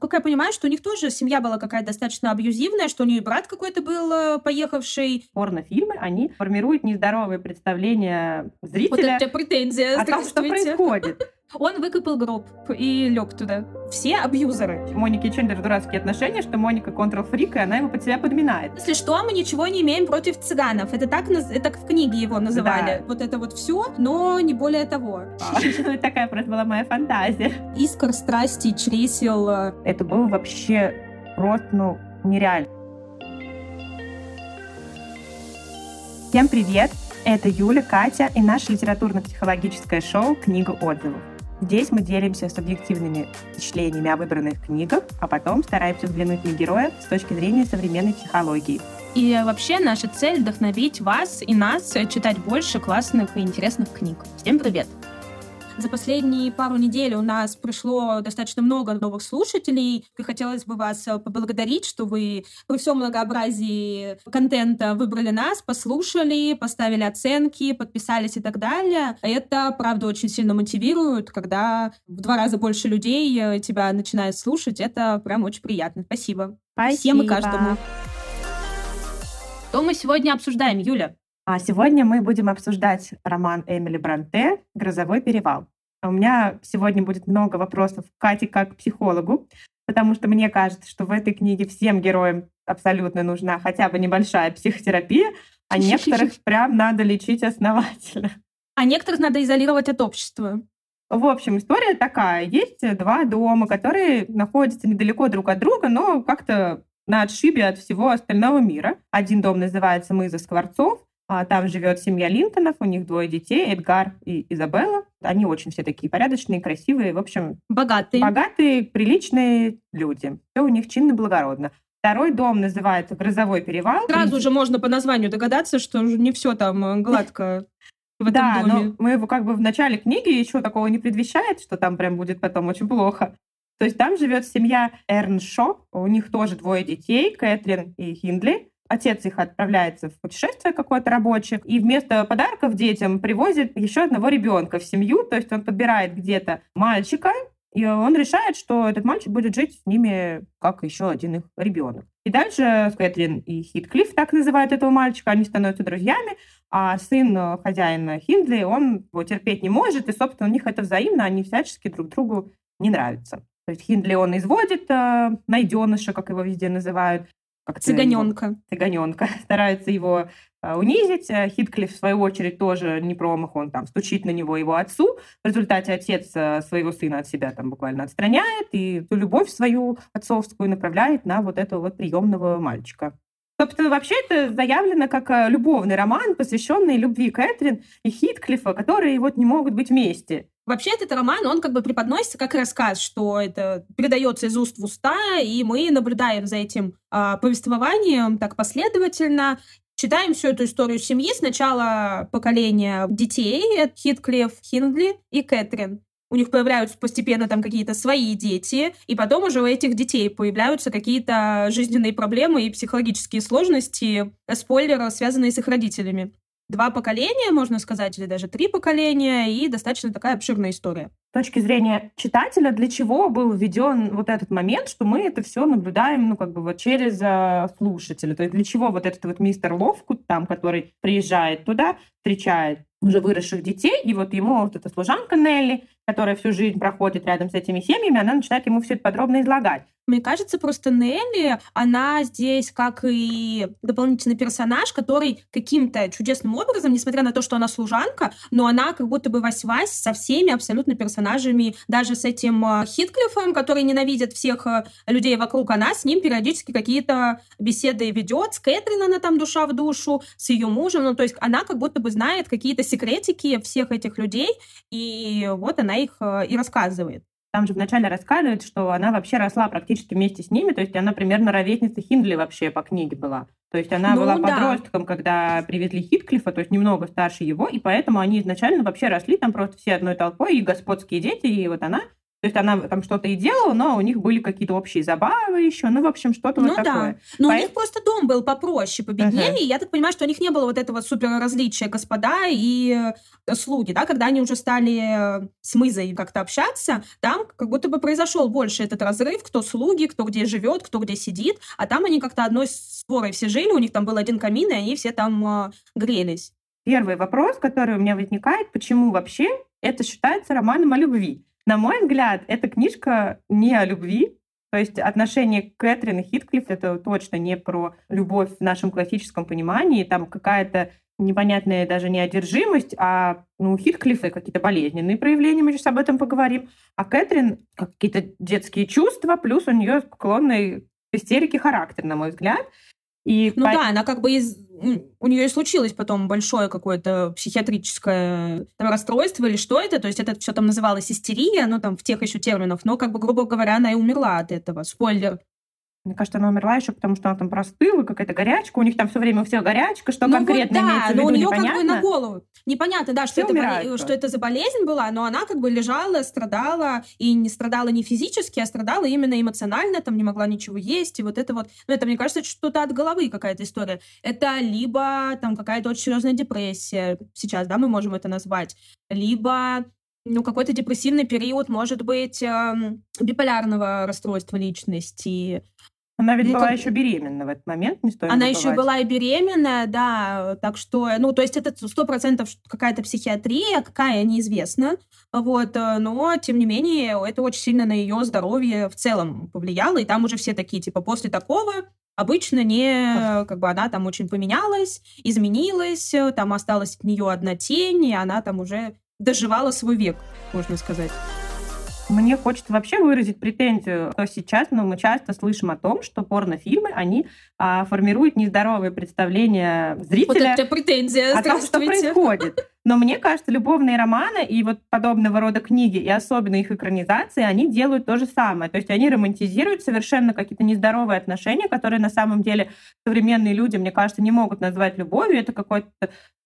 Как я понимаю, что у них тоже семья была какая-то достаточно абьюзивная, что у нее брат какой-то был э, поехавший. Порнофильмы, они формируют нездоровые представления зрителя вот это претензия. о том, что происходит. Он выкопал гроб и лег туда. Все абьюзеры. Моники и Чендлер дурацкие отношения, что Моника контрол-фрик, и она его под себя подминает. Если что, мы ничего не имеем против цыганов. Это так, это в книге его называли. Да. Вот это вот все, но не более того. Такая просто была моя фантазия. Искр страсти, чресел. Это было вообще просто, ну, нереально. Всем привет! Это Юля, Катя и наше литературно-психологическое шоу «Книга отзывов». Здесь мы делимся субъективными впечатлениями о выбранных книгах, а потом стараемся взглянуть на героя с точки зрения современной психологии. И вообще наша цель — вдохновить вас и нас читать больше классных и интересных книг. Всем привет! За последние пару недель у нас пришло достаточно много новых слушателей. И хотелось бы вас э, поблагодарить, что вы при всем многообразии контента выбрали нас, послушали, поставили оценки, подписались и так далее. Это, правда, очень сильно мотивирует, когда в два раза больше людей э, тебя начинают слушать. Это прям очень приятно. Спасибо. Спасибо. Всем и каждому. Что мы сегодня обсуждаем, Юля? А сегодня мы будем обсуждать роман Эмили Бранте «Грозовой перевал». А у меня сегодня будет много вопросов к Кате как к психологу, потому что мне кажется, что в этой книге всем героям абсолютно нужна хотя бы небольшая психотерапия, а некоторых прям надо лечить основательно. А некоторых надо изолировать от общества. В общем, история такая. Есть два дома, которые находятся недалеко друг от друга, но как-то на отшибе от всего остального мира. Один дом называется «Мыза Скворцов», там живет семья Линтонов, у них двое детей, Эдгар и Изабелла. Они очень все такие порядочные, красивые, в общем... Богатые. Богатые, приличные люди. Все у них чинно благородно. Второй дом называется «Грозовой перевал». Сразу же можно по названию догадаться, что не все там э, гладко в этом да, доме. но мы его как бы в начале книги еще такого не предвещает, что там прям будет потом очень плохо. То есть там живет семья Эрншо, у них тоже двое детей, Кэтрин и Хиндли отец их отправляется в путешествие какое-то рабочее, и вместо подарков детям привозит еще одного ребенка в семью, то есть он подбирает где-то мальчика, и он решает, что этот мальчик будет жить с ними как еще один их ребенок. И дальше Кэтрин и Хитклифф, так называют этого мальчика, они становятся друзьями, а сын хозяина Хиндли, он его терпеть не может, и, собственно, у них это взаимно, они всячески друг другу не нравятся. То есть Хиндли он изводит э, найденыша, как его везде называют, как цыганенка. Цыганенка. Старается его а, унизить. Э, Хитклифф, в свою очередь, тоже не промах, он там стучит на него его отцу. В результате отец э, своего сына от себя там буквально отстраняет и ту любовь свою отцовскую направляет на вот этого вот приемного мальчика. Собственно, вообще это заявлено как любовный роман, посвященный любви Кэтрин и Хитклифа, которые вот не могут быть вместе. Вообще этот роман, он как бы преподносится как рассказ, что это передается из уст в уста, и мы наблюдаем за этим э, повествованием так последовательно. Читаем всю эту историю семьи. Сначала поколения детей, это Хитклифф, Хиндли и Кэтрин. У них появляются постепенно там какие-то свои дети, и потом уже у этих детей появляются какие-то жизненные проблемы и психологические сложности, спойлеры, связанные с их родителями два поколения, можно сказать, или даже три поколения, и достаточно такая обширная история. С точки зрения читателя, для чего был введен вот этот момент, что мы это все наблюдаем, ну, как бы вот через э, слушателя. То есть для чего вот этот вот мистер Ловкут там, который приезжает туда, встречает уже выросших детей, и вот ему вот эта служанка Нелли, которая всю жизнь проходит рядом с этими семьями, она начинает ему все это подробно излагать. Мне кажется, просто Нелли, она здесь как и дополнительный персонаж, который каким-то чудесным образом, несмотря на то, что она служанка, но она как будто бы вась-вась со всеми абсолютно персонажами, даже с этим э, Хитклиффом, который ненавидит всех э, людей вокруг, она с ним периодически какие-то беседы ведет, с Кэтрин она там душа в душу, с ее мужем, ну то есть она как будто бы знает какие-то секретики всех этих людей, и вот она их э, и рассказывает. Там же вначале рассказывают, что она вообще росла практически вместе с ними, то есть она примерно ровесница Хиндли вообще по книге была. То есть она ну, была да. подростком, когда привезли Хитклифа, то есть немного старше его, и поэтому они изначально вообще росли там просто все одной толпой, и господские дети, и вот она То есть она там что-то и делала, но у них были какие-то общие забавы еще. Ну, в общем, что-то ну, вот да. такое. Но По- у них просто дом был попроще, победнее. Ага. И я так понимаю, что у них не было вот этого супер различия господа и э, слуги, да, когда они уже стали э, с Мызой как-то общаться, там как будто бы произошел больше этот разрыв, кто слуги, кто где живет, кто где сидит, а там они как-то одной сворой все жили, у них там был один камин, и они все там э, грелись. Первый вопрос, который у меня возникает, почему вообще это считается романом о любви? На мой взгляд, эта книжка не о любви, то есть отношения Кэтрин и Хитклифф это точно не про любовь в нашем классическом понимании, там какая-то непонятная даже не одержимость, а ну, у Хитклиффа какие-то болезненные проявления, мы сейчас об этом поговорим, а Кэтрин какие-то детские чувства, плюс у нее склонный к истерике характер, на мой взгляд. И Ну по- да, она как бы из... м, У нее и случилось потом большое какое-то психиатрическое там, расстройство или что это, то есть это все там называлось истерия, ну там в тех еще терминах, но как бы, грубо говоря, она и умерла от этого. Спойлер. Мне кажется, она умерла еще потому, что она там простыла, какая-то горячка. У них там все время у всех горячка. Что ну конкретно вот да, имеется в но виду, у нее непонятно. как бы на голову. Непонятно, да, что Все это, что это за болезнь была, но она как бы лежала, страдала, и не страдала не физически, а страдала именно эмоционально, там не могла ничего есть, и вот это вот, ну это, мне кажется, что-то от головы какая-то история. Это либо там какая-то очень серьезная депрессия, сейчас, да, мы можем это назвать, либо ну, какой-то депрессивный период, может быть, эм, биполярного расстройства личности, Она ведь Ну, была как- еще беременна в этот момент, не стоит она еще забывать. была и беременная, да, так что, ну, то есть это сто процентов какая-то психиатрия, какая неизвестно, вот, э, но, тем не менее, это очень сильно на ее здоровье в целом повлияло, и там уже все такие, типа, после такого обычно не, как бы она там очень поменялась, изменилась, э, там осталась от нее одна тень, и она там уже доживала свой век, можно сказать. Мне хочется вообще выразить претензию, что сейчас ну, мы часто слышим о том, что порнофильмы, они а, формируют нездоровые представления Вот зрителя это претензия, о том, что происходит. Но мне кажется, любовные романы и вот подобного рода книги, и особенно их экранизации, они делают то же самое. То есть они романтизируют совершенно какие-то нездоровые отношения, которые на самом деле современные люди, мне кажется, не могут назвать любовью. Это какой-то...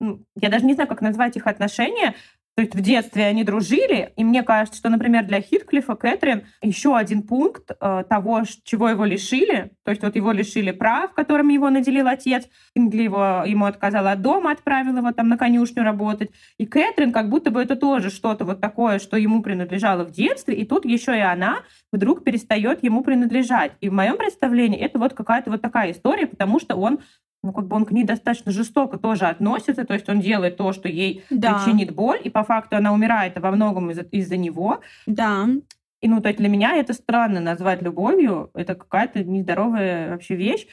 ну, Я даже не знаю, как назвать их отношения. То есть в детстве они дружили, и мне кажется, что, например, для Хитклифа Кэтрин еще один пункт э, того, чего его лишили, то есть вот его лишили прав, которыми его наделил отец, Ингли его, ему отказала от дома, отправила его там на конюшню работать, и Кэтрин как будто бы это тоже что-то вот такое, что ему принадлежало в детстве, и тут еще и она вдруг перестает ему принадлежать. И в моем представлении это вот какая-то вот такая история, потому что он ну, как бы он к ней достаточно жестоко тоже относится, то есть он делает то, что ей Да, причинит боль, и по факту она умирает во многом из- из-за него. да. И ну, то есть для меня это странно назвать любовью, это какая-то нездоровая вообще вещь.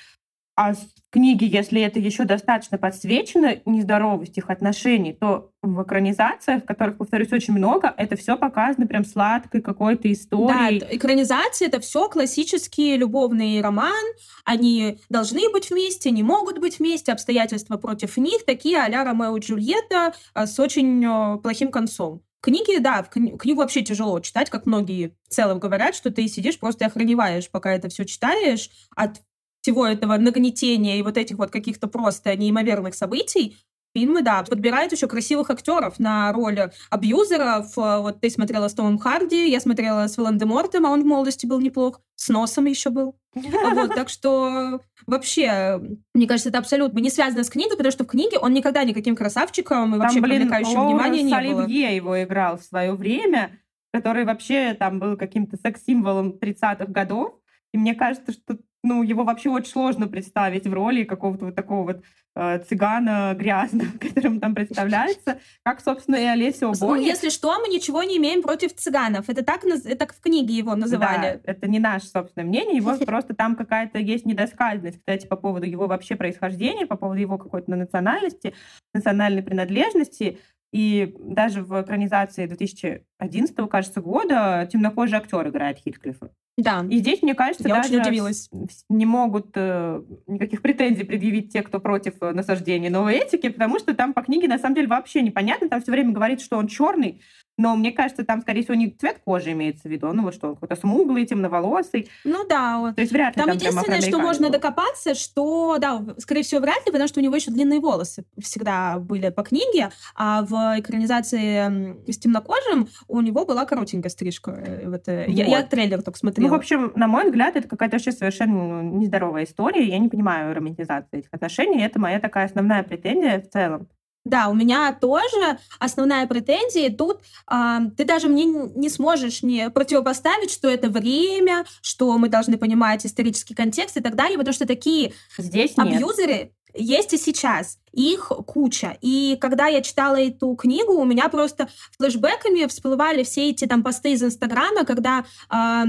А с книги, если это еще достаточно подсвечено нездоровость их отношений, то в экранизациях, которых, повторюсь, очень много, это все показано прям сладкой какой-то Да, историей. это- экранизация это все классический любовный роман. Они должны быть вместе, не могут быть вместе, обстоятельства против них, такие а-ля Ромео и Джульетта а, с очень э, плохим концом. Книги, да, в кни- книгу вообще тяжело читать, как многие в целом говорят, что ты сидишь просто и охреневаешь, пока это все читаешь от всего этого нагнетения и вот этих вот каких-то просто неимоверных событий. Фильмы, да, подбирают еще красивых актеров на роль абьюзеров. Вот ты смотрела с Томом Харди, я смотрела с Волан-де-Мортом, а он в молодости был неплох. С носом еще был. Вот, так что вообще, мне кажется, это абсолютно не связано с книгой, потому что в книге он никогда никаким красавчиком и вообще Там, блин, привлекающим внимания не было. Оливье его играл в свое время, который вообще там был каким-то секс-символом 30-х годов. И мне кажется, что ну, его вообще очень сложно представить в роли какого-то вот такого вот э, цыгана грязного, которым там представляется, как, собственно, и Олеся Ну, Обони. если что, мы ничего не имеем против цыганов. Это так, это так в книге его называли. Да, это не наше собственное мнение, его просто там какая-то есть недосказанность, кстати, по поводу его вообще происхождения, по поводу его какой-то национальности, национальной принадлежности. И даже в экранизации 2011, кажется, года темнокожий актер играет Хитклифа. Да. И здесь, мне кажется, Я даже очень удивилась. не могут э, никаких претензий предъявить те, кто против э, насаждения новой этики, потому что там по книге на самом деле вообще непонятно. Там все время говорит, что он черный, Но мне кажется, там, скорее всего, не цвет кожи имеется в виду, ну вот что он какой-то смуглый, темноволосый. Ну да. Вот. То есть вряд ли там, там единственное, что можно был. докопаться, что, да, скорее всего, вряд ли, потому что у него еще длинные волосы всегда были по книге, а в экранизации с темнокожим у него была коротенькая стрижка. Э, вот. Э, вот. Я, я трейлер только смотрела. Ну, в общем, на мой взгляд, это какая-то вообще совершенно ну, нездоровая история. Я не понимаю романтизации этих отношений. Это моя такая основная претензия в целом. Да, у меня тоже основная претензия. Тут э, ты даже мне не сможешь не противопоставить, что это время, что мы должны понимать исторический контекст и так далее, потому что такие Здесь абьюзеры нет. есть и сейчас. Их куча. И когда я читала эту книгу, у меня просто флешбеками всплывали все эти там посты из Инстаграма, когда э,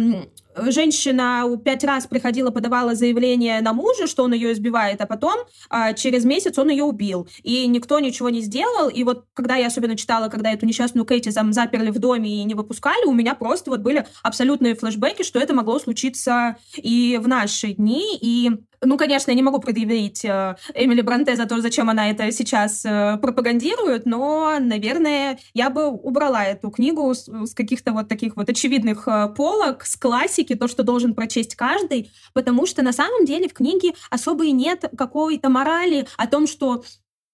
женщина пять раз приходила, подавала заявление на мужа, что он ее избивает, а потом а, через месяц он ее убил. И никто ничего не сделал. И вот когда я особенно читала, когда эту несчастную Кэти там заперли в доме и не выпускали, у меня просто вот были абсолютные флешбеки, что это могло случиться и в наши дни. И ну, конечно, я не могу предъявить э, Эмили Бранте за то, зачем она это сейчас э, пропагандирует, но, наверное, я бы убрала эту книгу с, с каких-то вот таких вот очевидных э, полок, с классики, то, что должен прочесть каждый, потому что на самом деле в книге особо и нет какой-то морали о том, что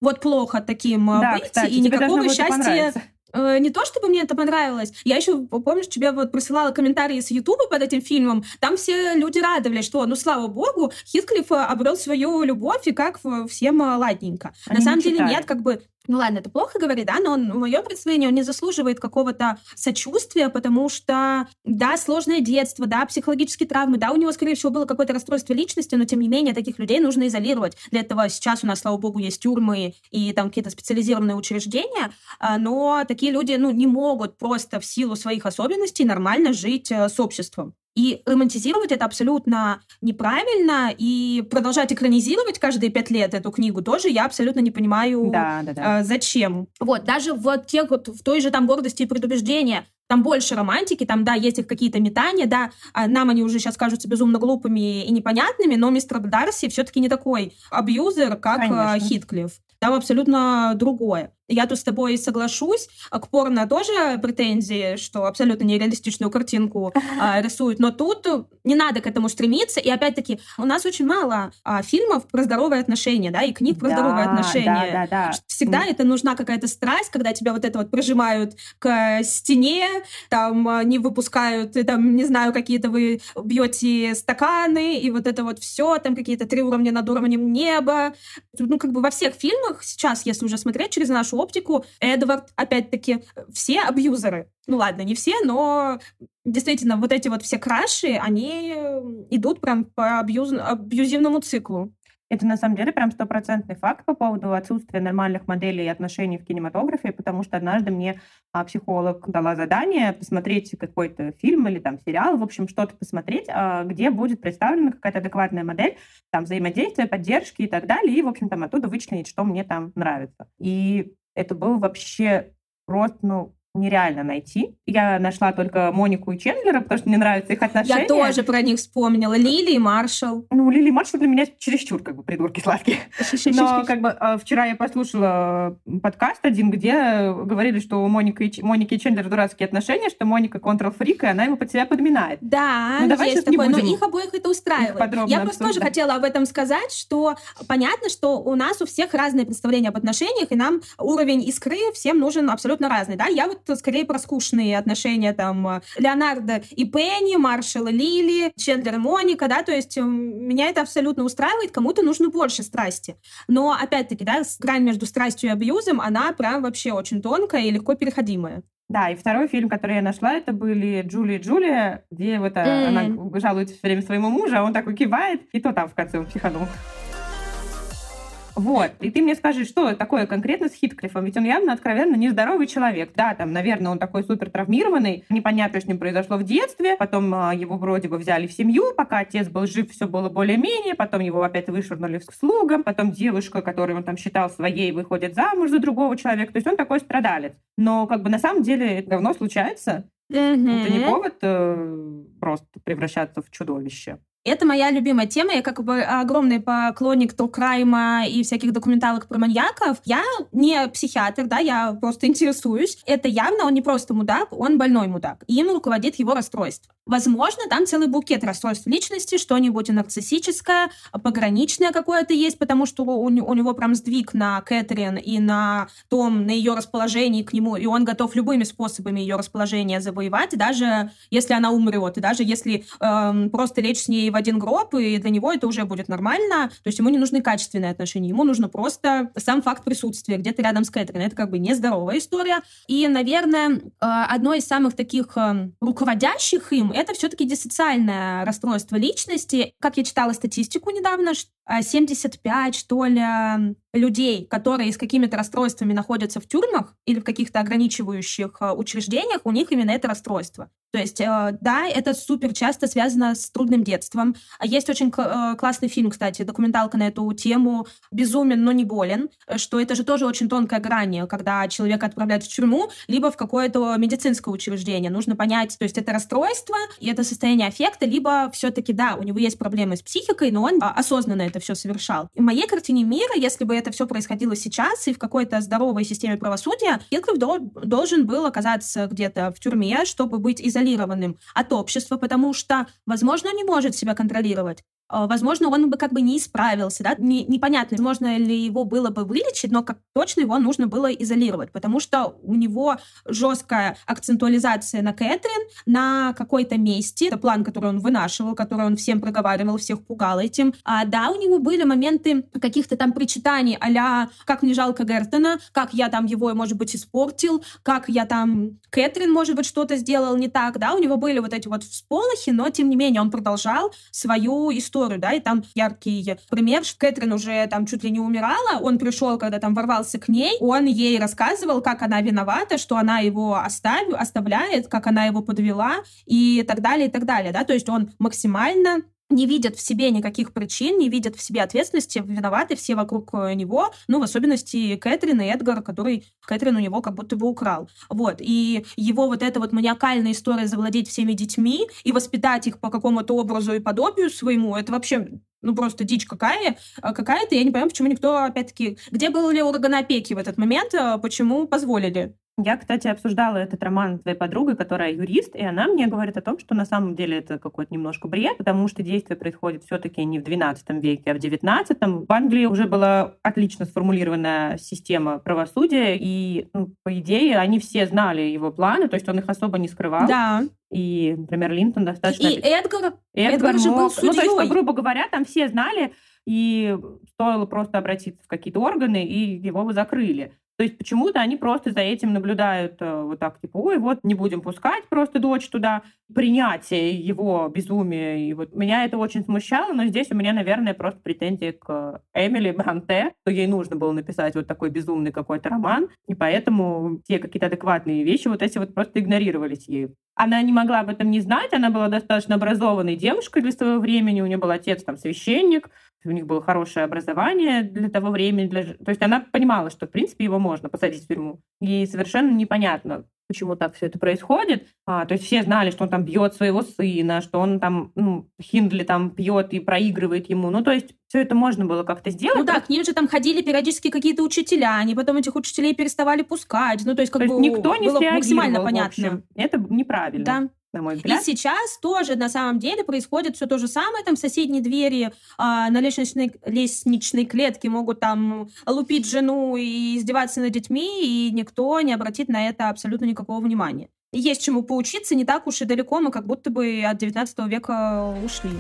вот плохо таким да, быть, кстати, и никакого счастья Э, не то чтобы мне это понравилось, я еще, помнишь, тебе вот присылала комментарии с Ютуба под этим фильмом, там все люди радовались, что, ну, слава богу, Хитклифф обрел свою любовь, и как всем ладненько. Они На самом деле нет, как бы ну ладно, это плохо говорит, да, но он, в моем представлении он не заслуживает какого-то сочувствия, потому что, да, сложное детство, да, психологические травмы, да, у него, скорее всего, было какое-то расстройство личности, но, тем не менее, таких людей нужно изолировать. Для этого сейчас у нас, слава богу, есть тюрьмы и там какие-то специализированные учреждения, а, но такие люди, ну, не могут просто в силу своих особенностей нормально жить э, с обществом. И романтизировать это абсолютно неправильно, и продолжать экранизировать каждые пять лет эту книгу тоже я абсолютно не понимаю, да, да, да. Э, зачем. Вот, даже в тех вот, в той же там гордости и предубеждения, там больше романтики, там, да, есть их какие-то метания, да, а нам они уже сейчас кажутся безумно глупыми и непонятными, но мистер Дарси все-таки не такой абьюзер, как э, Конечно. Хитклифф. Там абсолютно другое. Я тут с тобой соглашусь. А к порно тоже претензии, что абсолютно нереалистичную картинку а, рисуют. Но тут не надо к этому стремиться. И опять-таки, у нас очень мало а, фильмов про здоровые отношения, да, и книг про да, здоровые отношения. Да, да, да. Всегда mm. это нужна какая-то страсть, когда тебя вот это вот прижимают к стене, там а, не выпускают, и, там, не знаю, какие-то вы бьете стаканы, и вот это вот все, там какие-то три уровня над уровнем неба. Ну, как бы во всех фильмах сейчас, если уже смотреть через нашу оптику. Эдвард, опять-таки, все абьюзеры. Ну ладно, не все, но действительно вот эти вот все краши, они идут прям по абьюз... абьюзивному циклу. Это на самом деле прям стопроцентный факт по поводу отсутствия нормальных моделей и отношений в кинематографе, потому что однажды мне а, психолог дала задание посмотреть какой-то фильм или там сериал, в общем, что-то посмотреть, а, где будет представлена какая-то адекватная модель, там взаимодействия, поддержки и так далее, и, в общем, там оттуда вычленить, что мне там нравится. И это был вообще просто, ну, нереально найти. Я нашла только Монику и Чендлера, потому что мне нравятся их отношения. Я тоже про них вспомнила. Лили и Маршал. Ну, Лили и Маршал для меня чересчур как бы придурки сладкие. Но как бы а, вчера я послушала подкаст один, где говорили, что у Моники и, Моники и Чендлер дурацкие отношения, что Моника контрол-фрик, и она его под себя подминает. Да, ну, давай есть такое, но их обоих это устраивает. Я просто тоже хотела об этом сказать, что понятно, что у нас у всех разные представления об отношениях, и нам уровень искры всем нужен абсолютно разный. Да? Я вот скорее про скучные отношения там э, Леонардо и Пенни, Маршал и Лили, Чендлер и Моника, да, то есть меня это абсолютно устраивает, кому-то нужно больше страсти. Но, опять-таки, да, грань между страстью и абьюзом, она прям вообще очень тонкая и легко переходимая. Да, и второй фильм, который я нашла, это были Джули и Джулия, где вот mm. она жалуется все время своему мужу, а он такой кивает, и то там в конце он психанул. Вот. И ты мне скажи, что такое конкретно с Хитклифом? Ведь он явно откровенно нездоровый человек. Да, там, наверное, он такой супер травмированный. Непонятно, что с ним произошло в детстве. Потом а, его вроде бы взяли в семью. Пока отец был жив, все было более-менее. Потом его опять вышвырнули к слугам. Потом девушка, которую он там считал своей, выходит замуж за другого человека. То есть он такой страдалец. Но как бы на самом деле это давно случается. Mm-hmm. Это не повод э, просто превращаться в чудовище. Это моя любимая тема. Я как бы огромный поклонник Crime и всяких документалок про маньяков. Я не психиатр, да, я просто интересуюсь. Это явно он не просто мудак, он больной мудак. И им руководит его расстройство. Возможно, там целый букет расстройств личности, что-нибудь нарциссическое, пограничное какое-то есть, потому что у, у него прям сдвиг на Кэтрин и на том, на ее расположении к нему, и он готов любыми способами ее расположение завоевать, даже если она умрет, и даже если эм, просто лечь с ней в один гроб, и для него это уже будет нормально. То есть ему не нужны качественные отношения, ему нужно просто сам факт присутствия где-то рядом с Кэтрин. Это как бы нездоровая история. И, наверное, э, одно из самых таких э, руководящих им это все-таки диссоциальное расстройство личности. Как я читала статистику недавно, 75, что ли, людей, которые с какими-то расстройствами находятся в тюрьмах или в каких-то ограничивающих э, учреждениях, у них именно это расстройство. То есть, э, да, это супер часто связано с трудным детством. А есть очень э, классный фильм, кстати, документалка на эту тему «Безумен, но не болен», что это же тоже очень тонкая грань, когда человека отправляют в тюрьму, либо в какое-то медицинское учреждение. Нужно понять, то есть это расстройство, и это состояние аффекта, либо все-таки, да, у него есть проблемы с психикой, но он а, осознанно это все совершал. В моей картине мира, если бы это все происходило сейчас и в какой-то здоровой системе правосудия, Хитклифф должен был оказаться где-то в тюрьме, чтобы быть изолированным от общества, потому что, возможно, он не может себя контролировать. А, возможно, он бы как бы не исправился, да, не, непонятно, можно ли его было бы вылечить, но как точно его нужно было изолировать, потому что у него жесткая акцентуализация на Кэтрин, на какой-то месте, это план, который он вынашивал, который он всем проговаривал, всех пугал этим. А да, у него были моменты каких-то там причитаний а как мне жалко Гертона, как я там его, может быть, испортил, как я там Кэтрин, может быть, что-то сделал не так, да, у него были вот эти вот всполохи, но тем не менее он продолжал свою историю историю, да, и там яркий пример, что Кэтрин уже там чуть ли не умирала, он пришел, когда там ворвался к ней, он ей рассказывал, как она виновата, что она его оставил, оставляет, как она его подвела и так далее, и так далее, да, то есть он максимально не видят в себе никаких причин, не видят в себе ответственности, виноваты все вокруг э, него, ну, в особенности Кэтрин и Эдгар, который Кэтрин у него как будто бы украл. Вот. И его вот эта вот маниакальная история завладеть всеми детьми и воспитать их по какому-то образу и подобию своему, это вообще ну, просто дичь какая, э, какая-то. Я не понимаю, почему никто, опять-таки... Где был ли орган опеки в этот момент? Э, почему позволили? Я, кстати, обсуждала этот роман с твоей подругой, которая юрист, и она мне говорит о том, что на самом деле это какой-то немножко бред, потому что действие происходит все-таки не в 12 веке, а в 19. В Англии уже была отлично сформулированная система правосудия, и, ну, по идее, они все знали его планы, то есть он их особо не скрывал. Да. И, например, Линтон достаточно... И Эдгар, Эдгар, Эдгар же был судьей. Ну, то есть, грубо говоря, там все знали, и стоило просто обратиться в какие-то органы, и его бы закрыли. То есть почему-то они просто за этим наблюдают э, вот так, типа, ой, вот не будем пускать просто дочь туда. Принятие его безумия. И вот меня это очень смущало, но здесь у меня, наверное, просто претензии к Эмили Бранте, что ей нужно было написать вот такой безумный какой-то роман, и поэтому те какие-то адекватные вещи вот эти вот просто игнорировались ею. Она не могла об этом не знать, она была достаточно образованной девушкой для своего времени, у нее был отец там священник, у них было хорошее образование для того времени. Для... То есть она понимала, что, в принципе, его можно посадить в тюрьму. И совершенно непонятно, почему так все это происходит. А, то есть все знали, что он там бьет своего сына, что он там, ну, Хиндли там пьет и проигрывает ему. Ну, то есть все это можно было как-то сделать. Ну да, к ним же там ходили периодически какие-то учителя, они потом этих учителей переставали пускать. Ну, то есть как то бы есть никто не было максимально понятно. Это неправильно. Да на мой взгляд. И сейчас тоже на самом деле происходит все то же самое. Там соседние двери а, на лестничной, лестничной клетке могут там лупить жену и издеваться над детьми, и никто не обратит на это абсолютно никакого внимания. Есть чему поучиться, не так уж и далеко мы как будто бы от 19 века ушли.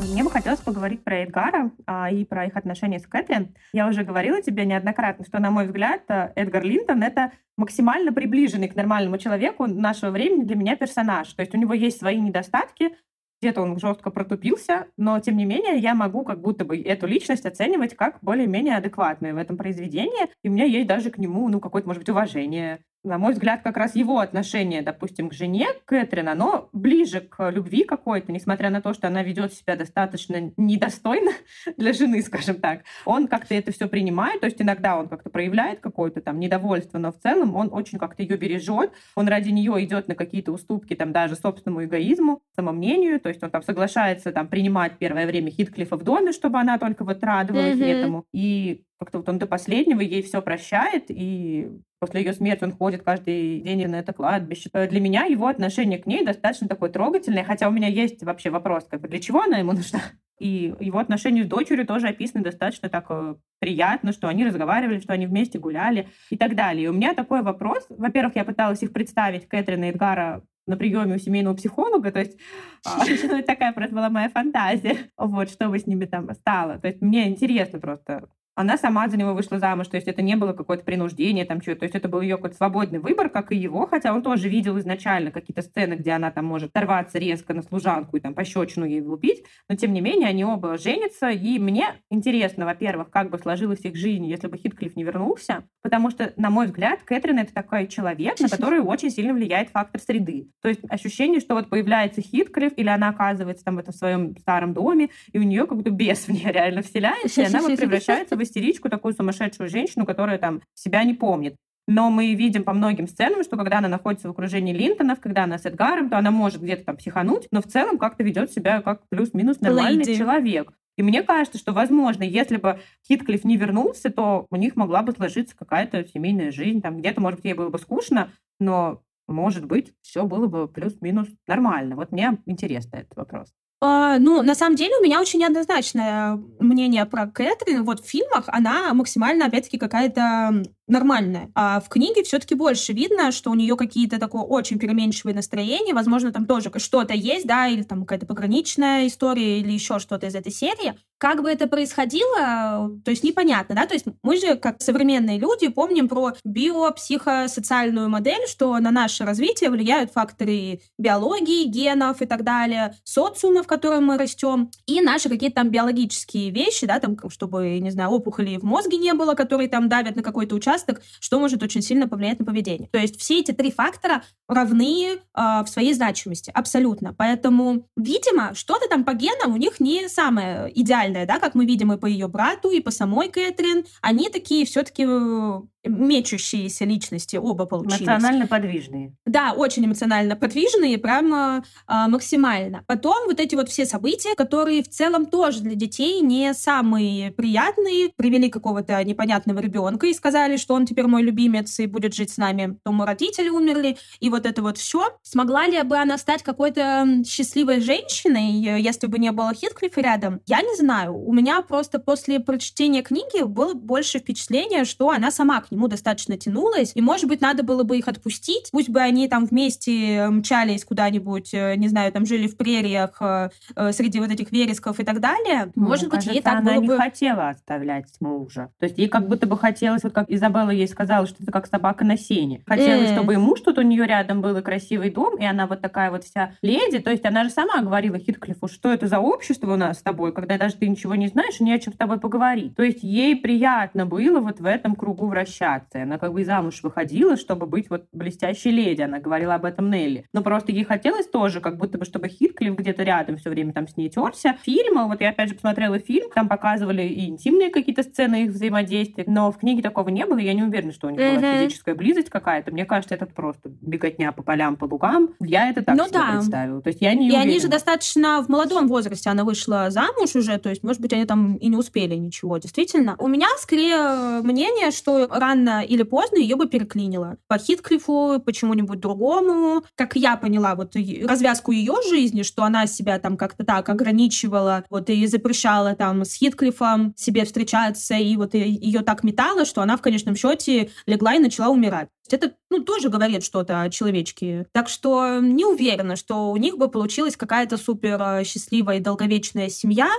Мне бы хотелось поговорить про Эдгара а, и про их отношения с Кэтрин. Я уже говорила тебе неоднократно, что, на мой взгляд, э, Эдгар Линтон — это максимально приближенный к нормальному человеку нашего времени для меня персонаж. То есть у него есть свои недостатки, где-то он жестко протупился, но тем не менее я могу как будто бы эту личность оценивать как более-менее адекватную в этом произведении, и у меня есть даже к нему, ну, какое-то, может быть, уважение. На мой взгляд, как раз его отношение, допустим, к жене Кэтрин, оно ближе к любви какой-то, несмотря на то, что она ведет себя достаточно недостойно для жены, скажем так. Он как-то это все принимает, то есть иногда он как-то проявляет какое-то там недовольство, но в целом он очень как-то ее бережет, он ради нее идет на какие-то уступки, там даже собственному эгоизму, самомнению, то есть он там соглашается там принимать первое время Хитклифа в доме, чтобы она только вот радовалась mm-hmm. этому. И как-то вот он до последнего ей все прощает, и после ее смерти он ходит каждый день на это кладбище. Для меня его отношение к ней достаточно такое трогательное, хотя у меня есть вообще вопрос, как бы, для чего она ему нужна? И его отношения с дочерью тоже описаны достаточно так э, приятно, что они разговаривали, что они вместе гуляли и так далее. И у меня такой вопрос. Во-первых, я пыталась их представить, Кэтрин и Эдгара, на приеме у семейного психолога, то есть а, такая просто была моя фантазия, вот, что бы с ними там стало. То есть мне интересно просто она сама за него вышла замуж, то есть это не было какое-то принуждение, там что то есть это был ее какой-то свободный выбор, как и его, хотя он тоже видел изначально какие-то сцены, где она там может торваться резко на служанку и там пощечину ей влупить, но тем не менее они оба женятся, и мне интересно, во-первых, как бы сложилась их жизнь, если бы Хитклифф не вернулся, потому что, на мой взгляд, Кэтрин это такой человек, на который очень сильно влияет фактор среды. То есть ощущение, что вот появляется Хитклифф, или она оказывается там в этом своем старом доме, и у нее как будто бес в нее реально вселяется, и она вот превращается в истеричку, такую сумасшедшую женщину, которая там себя не помнит. Но мы видим по многим сценам, что когда она находится в окружении Линтонов, когда она с Эдгаром, то она может где-то там психануть, но в целом как-то ведет себя как плюс-минус нормальный Лейди. человек. И мне кажется, что, возможно, если бы Хитклифф не вернулся, то у них могла бы сложиться какая-то семейная жизнь. Там где-то, может быть, ей было бы скучно, но, может быть, все было бы плюс-минус нормально. Вот мне интересно этот вопрос. А, ну, на самом деле, у меня очень неоднозначное мнение про Кэтрин. Вот в фильмах она максимально, опять-таки, какая-то нормальная. А в книге все-таки больше видно, что у нее какие-то такое очень переменчивые настроения. Возможно, там тоже что-то есть, да, или там какая-то пограничная история, или еще что-то из этой серии. Как бы это происходило, то есть непонятно, да, то есть мы же, как современные люди, помним про биопсихосоциальную модель, что на наше развитие влияют факторы биологии, генов и так далее, социума, в котором мы растем, и наши какие-то там биологические вещи, да, там, чтобы, не знаю, опухолей в мозге не было, которые там давят на какой-то участок, что может очень сильно повлиять на поведение. То есть все эти три фактора равны э, в своей значимости, абсолютно. Поэтому, видимо, что-то там по генам у них не самое идеальное, да, как мы видим и по ее брату, и по самой Кэтрин. Они такие все-таки э, мечущиеся личности оба получились. Эмоционально подвижные. Да, очень эмоционально подвижные, прямо э, максимально. Потом вот эти вот все события, которые в целом тоже для детей не самые приятные, привели какого-то непонятного ребенка и сказали, что он теперь мой любимец и будет жить с нами. То родители умерли, и вот это вот все. Смогла ли бы она стать какой-то счастливой женщиной, если бы не было Хитклиффа рядом? Я не знаю. У меня просто после прочтения книги было больше впечатление, что она сама к нему достаточно тянулась, и, может быть, надо было бы их отпустить, пусть бы они там вместе э, мчались куда-нибудь, э, не знаю, там жили в прериях э, среди вот этих вересков и так далее. Ну, может быть, кажется, ей так она было не бы... хотела оставлять мужа. То есть ей как будто бы хотелось, вот как Изабелла ей сказала, что это как собака на сене. Хотелось, mm. чтобы и муж тут у нее рядом был, и красивый дом, и она вот такая вот вся леди. То есть она же сама говорила Хитклифу, что это за общество у нас с тобой, когда даже ты ничего не знаешь, и не о чем с тобой поговорить. То есть ей приятно было вот в этом кругу вращаться вращаться. Она как бы и замуж выходила, чтобы быть вот блестящей леди. Она говорила об этом Нелли. Но просто ей хотелось тоже, как будто бы, чтобы Хитклифф где-то рядом все время там с ней терся. Фильмы, вот я опять же посмотрела фильм, там показывали и интимные какие-то сцены их взаимодействия, но в книге такого не было, я не уверена, что у них mm-hmm. была физическая близость какая-то. Мне кажется, это просто беготня по полям, по лугам. Я это так ну, себе да. представила. То есть я не И уверена. они же достаточно в молодом возрасте она вышла замуж уже, то есть, может быть, они там и не успели ничего, действительно. У меня скорее мнение, что рано или поздно ее бы переклинило. По Хитклифу, почему-нибудь другому. Как я поняла вот развязку ее жизни, что она себя там как-то так ограничивала, вот и запрещала там с Хитклифом себе встречаться, и вот ее так метало, что она в конечном счете легла и начала умирать. Это ну, тоже говорит что-то о человечке. Так что не уверена, что у них бы получилась какая-то супер э, счастливая и долговечная семья,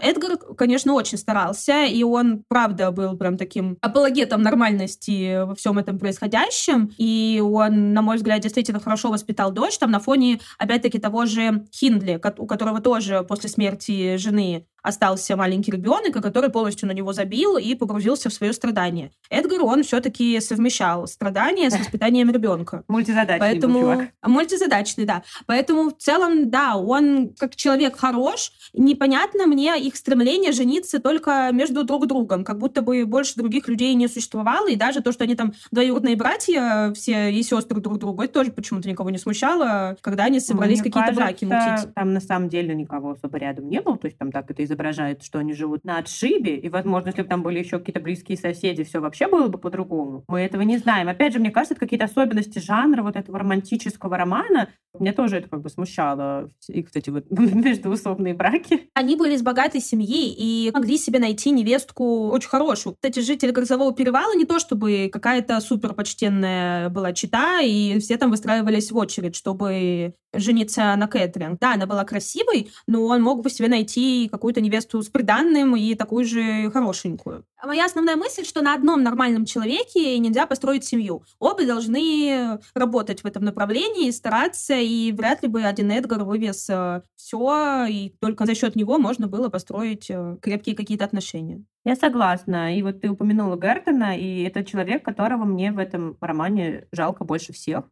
Эдгар, конечно, очень старался, и он, правда, был прям таким апологетом нормальности во всем этом происходящем, и он, на мой взгляд, действительно хорошо воспитал дочь, там на фоне, опять-таки, того же Хиндли, у которого тоже после смерти жены остался маленький ребенок, который полностью на него забил и погрузился в свое страдание. Эдгар, он все-таки совмещал страдания с воспитанием ребенка. Мультизадачный Поэтому... был чувак. Мультизадачный, да. Поэтому в целом, да, он как человек хорош. Непонятно мне их стремление жениться только между друг другом, как будто бы больше других людей не существовало, и даже то, что они там двоюродные братья, все и сестры друг другу, это тоже почему-то никого не смущало, когда они собрались какие-то браки мутить. Там на самом деле никого особо рядом не было, то есть там так это изображает, что они живут на отшибе, и, возможно, если бы там были еще какие-то близкие соседи, все вообще было бы по-другому. Мы этого не знаем. Опять же, мне кажется, это какие-то особенности жанра вот этого романтического романа. Мне тоже это как бы смущало. И, кстати, вот междуусобные браки. Они были из богатой семьи и могли себе найти невестку очень хорошую. Кстати, жители Грозового перевала не то чтобы какая-то супер почтенная была чита, и все там выстраивались в очередь, чтобы жениться на Кэтрин. Да, она была красивой, но он мог бы себе найти какую-то невесту с приданным и такую же хорошенькую. Моя основная мысль, что на одном нормальном человеке нельзя построить семью. Оба должны работать в этом направлении, стараться, и вряд ли бы один Эдгар вывез все, и только за счет него можно было построить э, крепкие какие-то отношения. Я согласна. И вот ты упомянула Гертона, и это человек, которого мне в этом романе жалко больше всех.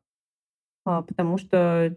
А, Потому что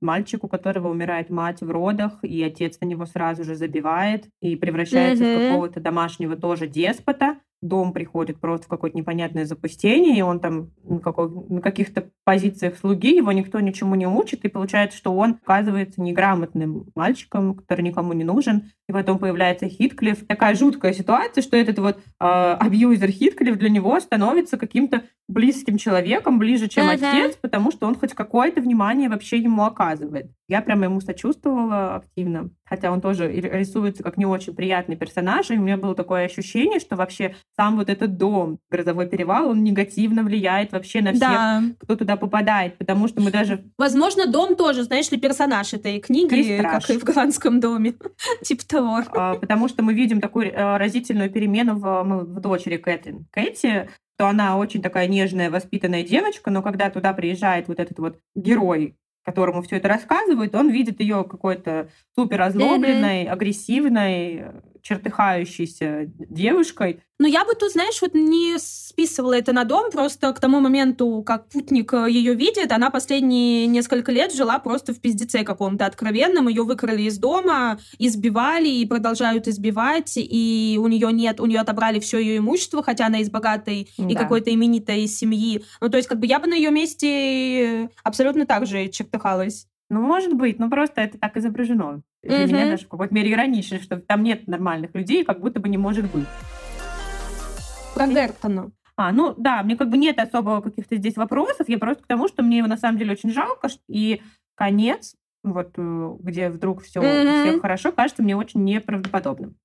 мальчик, у которого умирает мать в родах, и отец на него сразу же забивает и превращается в Мгм. какого-то домашнего тоже деспота. Дом приходит просто в какое-то непонятное запустение, и он там на, какой- на каких-то позициях слуги, его никто ничему не учит, и получается, что он оказывается неграмотным мальчиком, который никому не нужен. И потом появляется Хитклифф. Такая жуткая ситуация, что этот вот э, абьюзер Хитклифф для него становится каким-то близким человеком, ближе, чем Ага. отец, потому что он хоть какое-то внимание вообще ему оказывает. Я прямо ему сочувствовала активно, хотя он тоже рисуется как не очень приятный персонаж, и у меня было такое ощущение, что вообще сам вот этот дом, Грозовой перевал, он негативно влияет вообще на всех, Да. кто туда попадает, потому что мы даже... Возможно, дом тоже, знаешь ли, персонаж этой книги, Крестраж. как и в голландском доме. Типа того. а, потому что мы видим такую э, разительную перемену в, дочери Кэтрин. Кэти, то она очень такая нежная, воспитанная девочка, но когда туда приезжает вот этот вот герой, которому все это рассказывает, он видит ее какой-то супер озлобленной, агрессивной, э, чертыхающейся девушкой. Но я бы тут, знаешь, вот не списывала это на дом, просто к тому моменту, как путник ее видит, она последние несколько лет жила просто в пиздеце каком-то откровенном, ее выкрали из дома, избивали и продолжают избивать, и у нее нет, у нее отобрали все ее имущество, хотя она из богатой и Да. какой-то именитой семьи. Ну, то есть, как бы я бы на ее месте абсолютно так же чертыхалась. Ну, может быть, но просто это так изображено. Для Мгм. меня даже в какой-то мере иронично, что там нет нормальных людей, как будто бы не может быть. Про Гертона. А, ну да, мне как бы нет особо каких-то здесь вопросов, я просто к тому, что мне его на самом деле очень жалко, и конец, вот э, где вдруг все Мгм. всех хорошо, кажется мне очень неправдоподобным.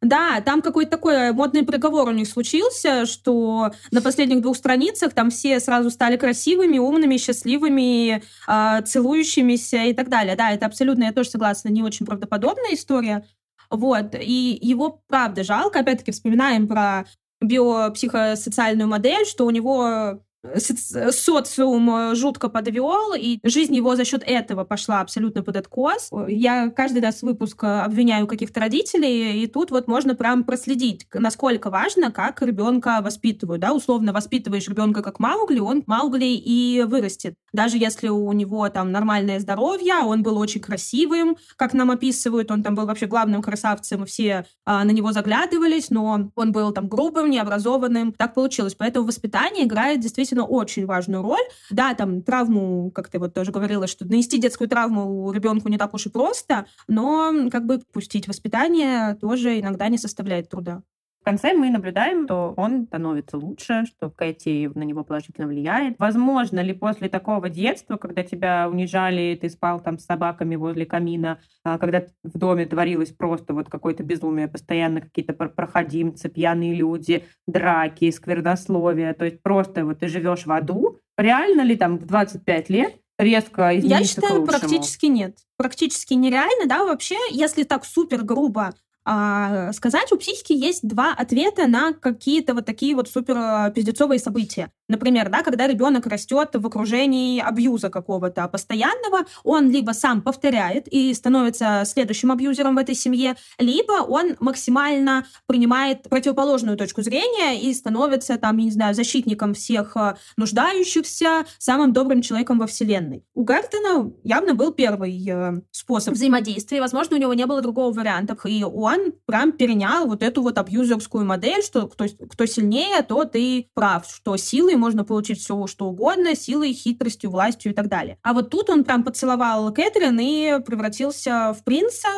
Да, там какой-то такой модный приговор у них случился, что на последних двух страницах там все сразу стали красивыми, умными, счастливыми, а, целующимися и так далее. Да, это абсолютно, я тоже согласна, не очень правдоподобная история. Вот, и его, правда, жалко. Опять-таки, вспоминаем про биопсихосоциальную модель, что у него социум э, жутко подвел, и жизнь его за счет этого пошла абсолютно под откос. Я каждый раз выпуск э, обвиняю каких-то родителей, и тут вот можно прям проследить, насколько важно, как ребенка воспитывают. Да? Условно воспитываешь ребенка как Маугли, он Маугли и вырастет. Даже если у него там нормальное здоровье, он был очень красивым, как нам описывают, он там был вообще главным красавцем, все а, на него заглядывались, но он был там грубым, необразованным. Так получилось. Поэтому воспитание играет действительно очень важную роль. Да, там травму, как ты вот тоже говорила, что нанести детскую травму ребенку не так уж и просто, но как бы пустить воспитание тоже иногда не составляет труда. В конце мы наблюдаем, что он становится лучше, что Кэти на него положительно влияет. Возможно ли после такого детства, когда тебя унижали, ты спал там с собаками возле камина, а, когда в доме творилось просто вот какое-то безумие, постоянно какие-то пр- проходимцы, пьяные люди, драки, сквернословие, то есть просто вот ты живешь в аду, реально ли там в 25 лет резко измениться Я считаю, практически нет. Практически нереально, да, вообще, если так супер грубо а, сказать, у психики есть два ответа на какие-то вот такие вот супер а, пиздецовые события. Например, да, когда ребенок растет в окружении абьюза какого-то постоянного, он либо сам повторяет и становится следующим абьюзером в этой семье, либо он максимально принимает противоположную точку зрения и становится там, я не знаю, защитником всех а, нуждающихся, самым добрым человеком во Вселенной. У Гартона явно был первый э, способ взаимодействия, возможно, у него не было другого варианта, и он прям перенял вот эту вот абьюзерскую модель, что кто, кто сильнее, тот и прав, что силой можно получить все, что угодно, силой, хитростью, властью и так далее. А вот тут он прям поцеловал Кэтрин и превратился в принца.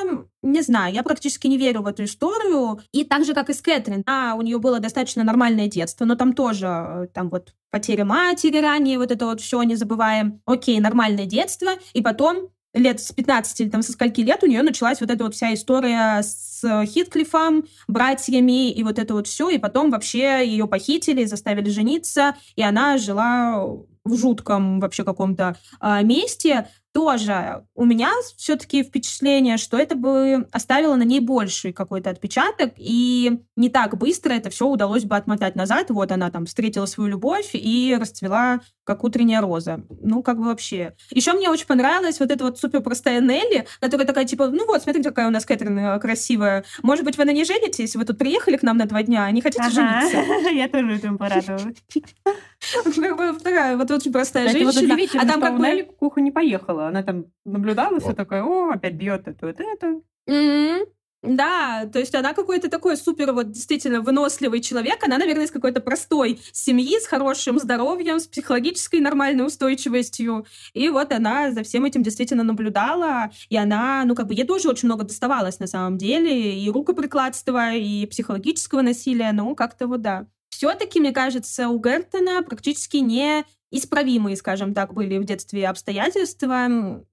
Не знаю, я практически не верю в эту историю. И так же, как и с Кэтрин, а, у нее было достаточно нормальное детство, но там тоже, э, там вот потеря матери ранее, вот это вот все не забываем. Окей, нормальное детство, и потом лет с 15 или там со скольки лет у нее началась вот эта вот вся история с Хитклифом, братьями и вот это вот все, и потом вообще ее похитили, заставили жениться, и она жила в жутком вообще каком-то э, месте тоже у меня все-таки впечатление, что это бы оставило на ней больший какой-то отпечаток, и не так быстро это все удалось бы отмотать назад. Вот она там встретила свою любовь и расцвела как утренняя роза. Ну, как бы вообще. Еще мне очень понравилась вот эта вот супер простая Нелли, которая такая, типа, ну вот, смотрите, какая у нас Кэтрин э, красивая. Может быть, вы на ней женитесь? Вы тут приехали к нам на два дня, а не хотите ага. жениться? Я тоже этому порадовалась. Такая вот очень простая женщина. А там как бы... Нелли куха не поехала. Она там наблюдала, все такое, о, опять бьет это, вот это. Да, то есть она какой-то такой супер вот действительно выносливый человек. Она, наверное, из какой-то простой семьи, с хорошим здоровьем, с психологической нормальной устойчивостью. И вот она за всем этим действительно наблюдала. И она, ну, как бы ей тоже очень много доставалось на самом деле. И рукоприкладства, и психологического насилия. Ну, как-то вот да. Все-таки, мне кажется, у Гертона практически не исправимые, скажем так, были в детстве обстоятельства.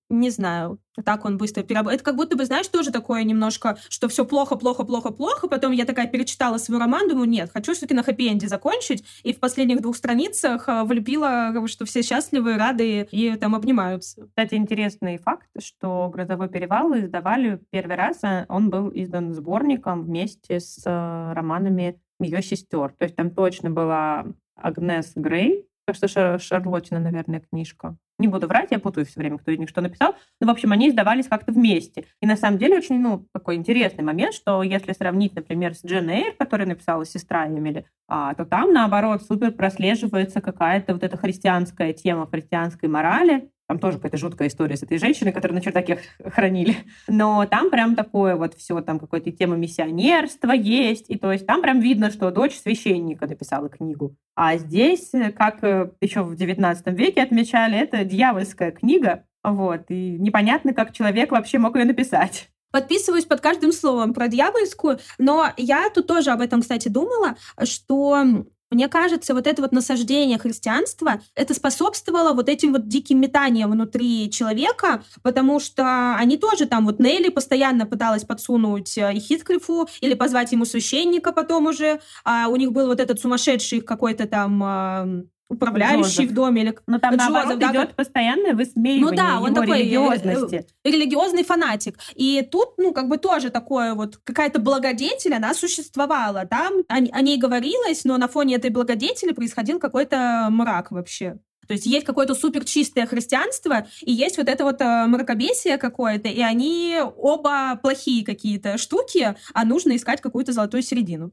Не знаю, так он быстро переработал. Это как будто бы, знаешь, тоже такое немножко, что все плохо, плохо, плохо, плохо. Потом я такая перечитала свой роман, думаю, нет, хочу все-таки на хэппи-энде закончить. И в последних двух страницах э, влюбила, что все счастливы, рады и там обнимаются. Кстати, интересный факт, что «Грозовой перевал» издавали первый раз. Он был издан сборником вместе с э, романами ее сестер. То есть там точно была Агнес Грей, так что Шарлотина, наверное, книжка. Не буду врать, я путаю все время, кто из них что написал. Но, в общем, они издавались как-то вместе. И на самом деле очень, ну, такой интересный момент, что если сравнить, например, с Джен Эйр, которую написала сестра Эмили, а, то там, наоборот, супер прослеживается какая-то вот эта христианская тема христианской морали, там тоже какая-то жуткая история с этой женщиной, которую на чердаке хранили. Но там прям такое вот все, там какая-то тема миссионерства есть. И то есть там прям видно, что дочь священника написала книгу. А здесь, как э, еще в XIX веке отмечали, это дьявольская книга. Вот. И непонятно, как человек вообще мог ее написать подписываюсь под каждым словом про дьявольскую, но я тут тоже об этом, кстати, думала, что мне кажется, вот это вот насаждение христианства, это способствовало вот этим вот диким метаниям внутри человека, потому что они тоже там, вот Нелли постоянно пыталась подсунуть э, и Хитклифу, или позвать ему священника потом уже, а у них был вот этот сумасшедший какой-то там управляющий Джозеф. в доме. Или... Но там, Джозеф, наоборот, да, идет как... постоянное высмеивание ну, да, он такой, э, религиозности. Э, религиозный фанатик. И тут, ну, как бы тоже такое вот, какая-то благодетель, она существовала. Там о, о ней говорилось, но на фоне этой благодетели происходил какой-то мрак вообще. То есть есть какое-то супер чистое христианство, и есть вот это вот э, мракобесие какое-то, и они оба плохие какие-то штуки, а нужно искать какую-то золотую середину.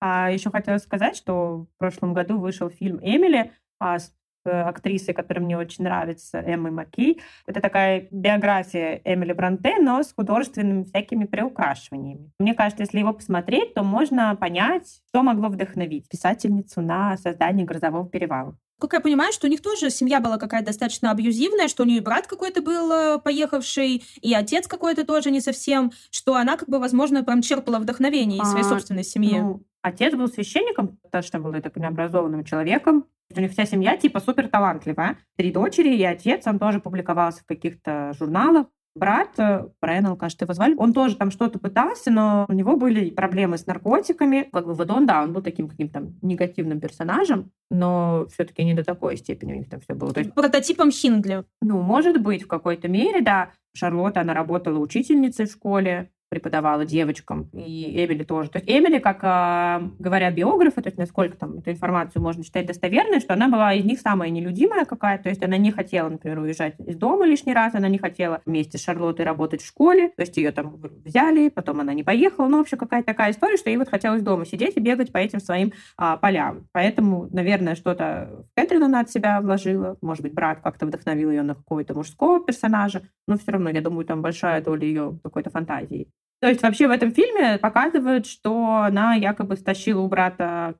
А еще хотела сказать, что в прошлом году вышел фильм «Эмили» а, с э, актрисой, которая мне очень нравится, Эммой Маккей. Это такая биография Эмили Бранте, но с художественными всякими приукрашиваниями. Мне кажется, если его посмотреть, то можно понять, что могло вдохновить писательницу на создание «Грозового перевала». Как я понимаю, что у них тоже семья была какая-то достаточно абьюзивная, что у нее и брат какой-то был э, поехавший, и отец какой-то тоже не совсем, что она, как бы, возможно, прям черпала вдохновение из своей а, собственной семьи. Ну, Отец был священником, достаточно был, я так понимаю, образованным человеком. У них вся семья типа супер талантливая. Три дочери и отец, он тоже публиковался в каких-то журналах. Брат, э, Брайан, кажется, его звали, он тоже там что-то пытался, но у него были проблемы с наркотиками. Как бы вот он, да, он был таким каким-то негативным персонажем, но все-таки не до такой степени у них там все было. То есть, Прототипом Хиндли. Ну, может быть, в какой-то мере, да. Шарлотта, она работала учительницей в школе, преподавала девочкам, и Эмили тоже. То есть Эмили, как э, говорят биографы, то есть насколько там эту информацию можно считать достоверной, что она была из них самая нелюдимая какая-то, то есть она не хотела, например, уезжать из дома лишний раз, она не хотела вместе с Шарлоттой работать в школе, то есть ее там взяли, потом она не поехала, ну, вообще какая-то такая история, что ей вот хотелось дома сидеть и бегать по этим своим а, полям. Поэтому, наверное, что-то Кэтрин она от себя вложила, может быть, брат как-то вдохновил ее на какого-то мужского персонажа, но все равно, я думаю, там большая доля ее какой-то фантазии. То есть вообще в этом фильме показывают, что она якобы стащила у брата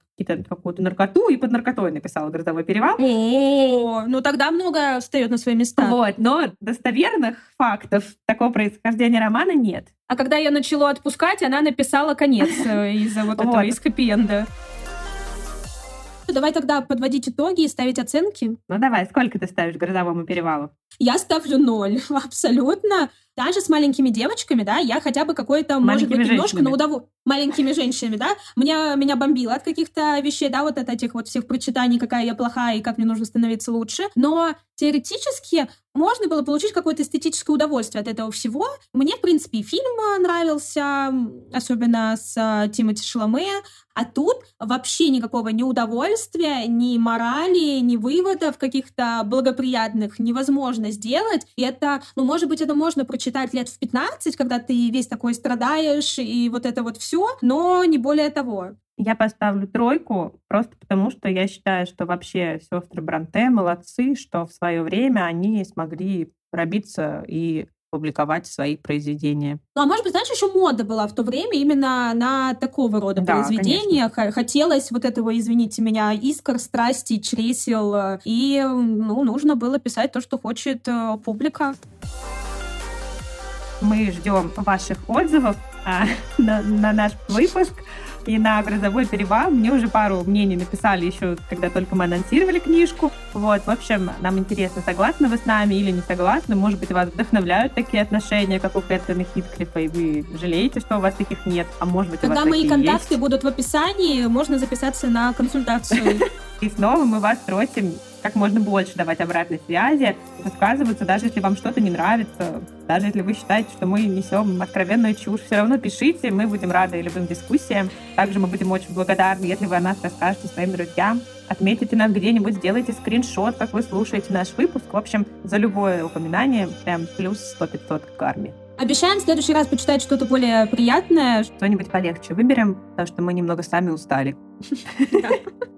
какую-то наркоту и под наркотой написала «Грозовой перевал». О, ну тогда много встает на свои места. Вот, но достоверных фактов такого происхождения романа нет. А когда я начала отпускать, она написала конец э, из-за вот этого, из хэппи-энда. Давай тогда подводить итоги и ставить оценки. Ну давай, сколько ты ставишь «Грозовому перевалу»? Я ставлю ноль, абсолютно. Даже с маленькими девочками, да, я хотя бы какой-то, может быть, немножко на удовольствие. Маленькими женщинами, да, меня, меня бомбило от каких-то вещей, да, вот от этих вот всех прочитаний, какая я плохая и как мне нужно становиться лучше. Но теоретически можно было получить какое-то эстетическое удовольствие от этого всего. Мне, в принципе, фильм нравился, особенно с э, Тимоти Шаломе. А тут вообще никакого ни удовольствия, ни морали, ни выводов каких-то благоприятных невозможно сделать. И это, ну, может быть, это можно прочитать лет в 15, когда ты весь такой страдаешь, и вот это вот все, но не более того. Я поставлю тройку просто потому, что я считаю, что вообще сестры Бранте молодцы, что в свое время они смогли пробиться и публиковать свои произведения. Ну, а может быть, знаешь, еще мода была в то время именно на такого рода да, произведения. Конечно. Хотелось вот этого, извините меня, искр, страсти, чресел. И, ну, нужно было писать то, что хочет э, публика. Мы ждем ваших отзывов а, на, на наш выпуск и на «Грозовой перевал». Мне уже пару мнений написали еще, когда только мы анонсировали книжку. Вот, в общем, нам интересно, согласны вы с нами или не согласны. Может быть, вас вдохновляют такие отношения, как у Кэтрина Хитклифа, и вы жалеете, что у вас таких нет. А может быть, у вас мои контакты есть. будут в описании, можно записаться на консультацию. И снова мы вас просим как можно больше давать обратной связи, высказываться, даже если вам что-то не нравится, даже если вы считаете, что мы несем откровенную чушь, все равно пишите, мы будем рады любым дискуссиям. Также мы будем очень благодарны, если вы о нас расскажете своим друзьям, отметите нас где-нибудь, сделайте скриншот, как вы слушаете наш выпуск. В общем, за любое упоминание прям плюс 100-500 к карме. Обещаем в следующий раз почитать что-то более приятное. Что-нибудь полегче выберем, потому что мы немного сами устали.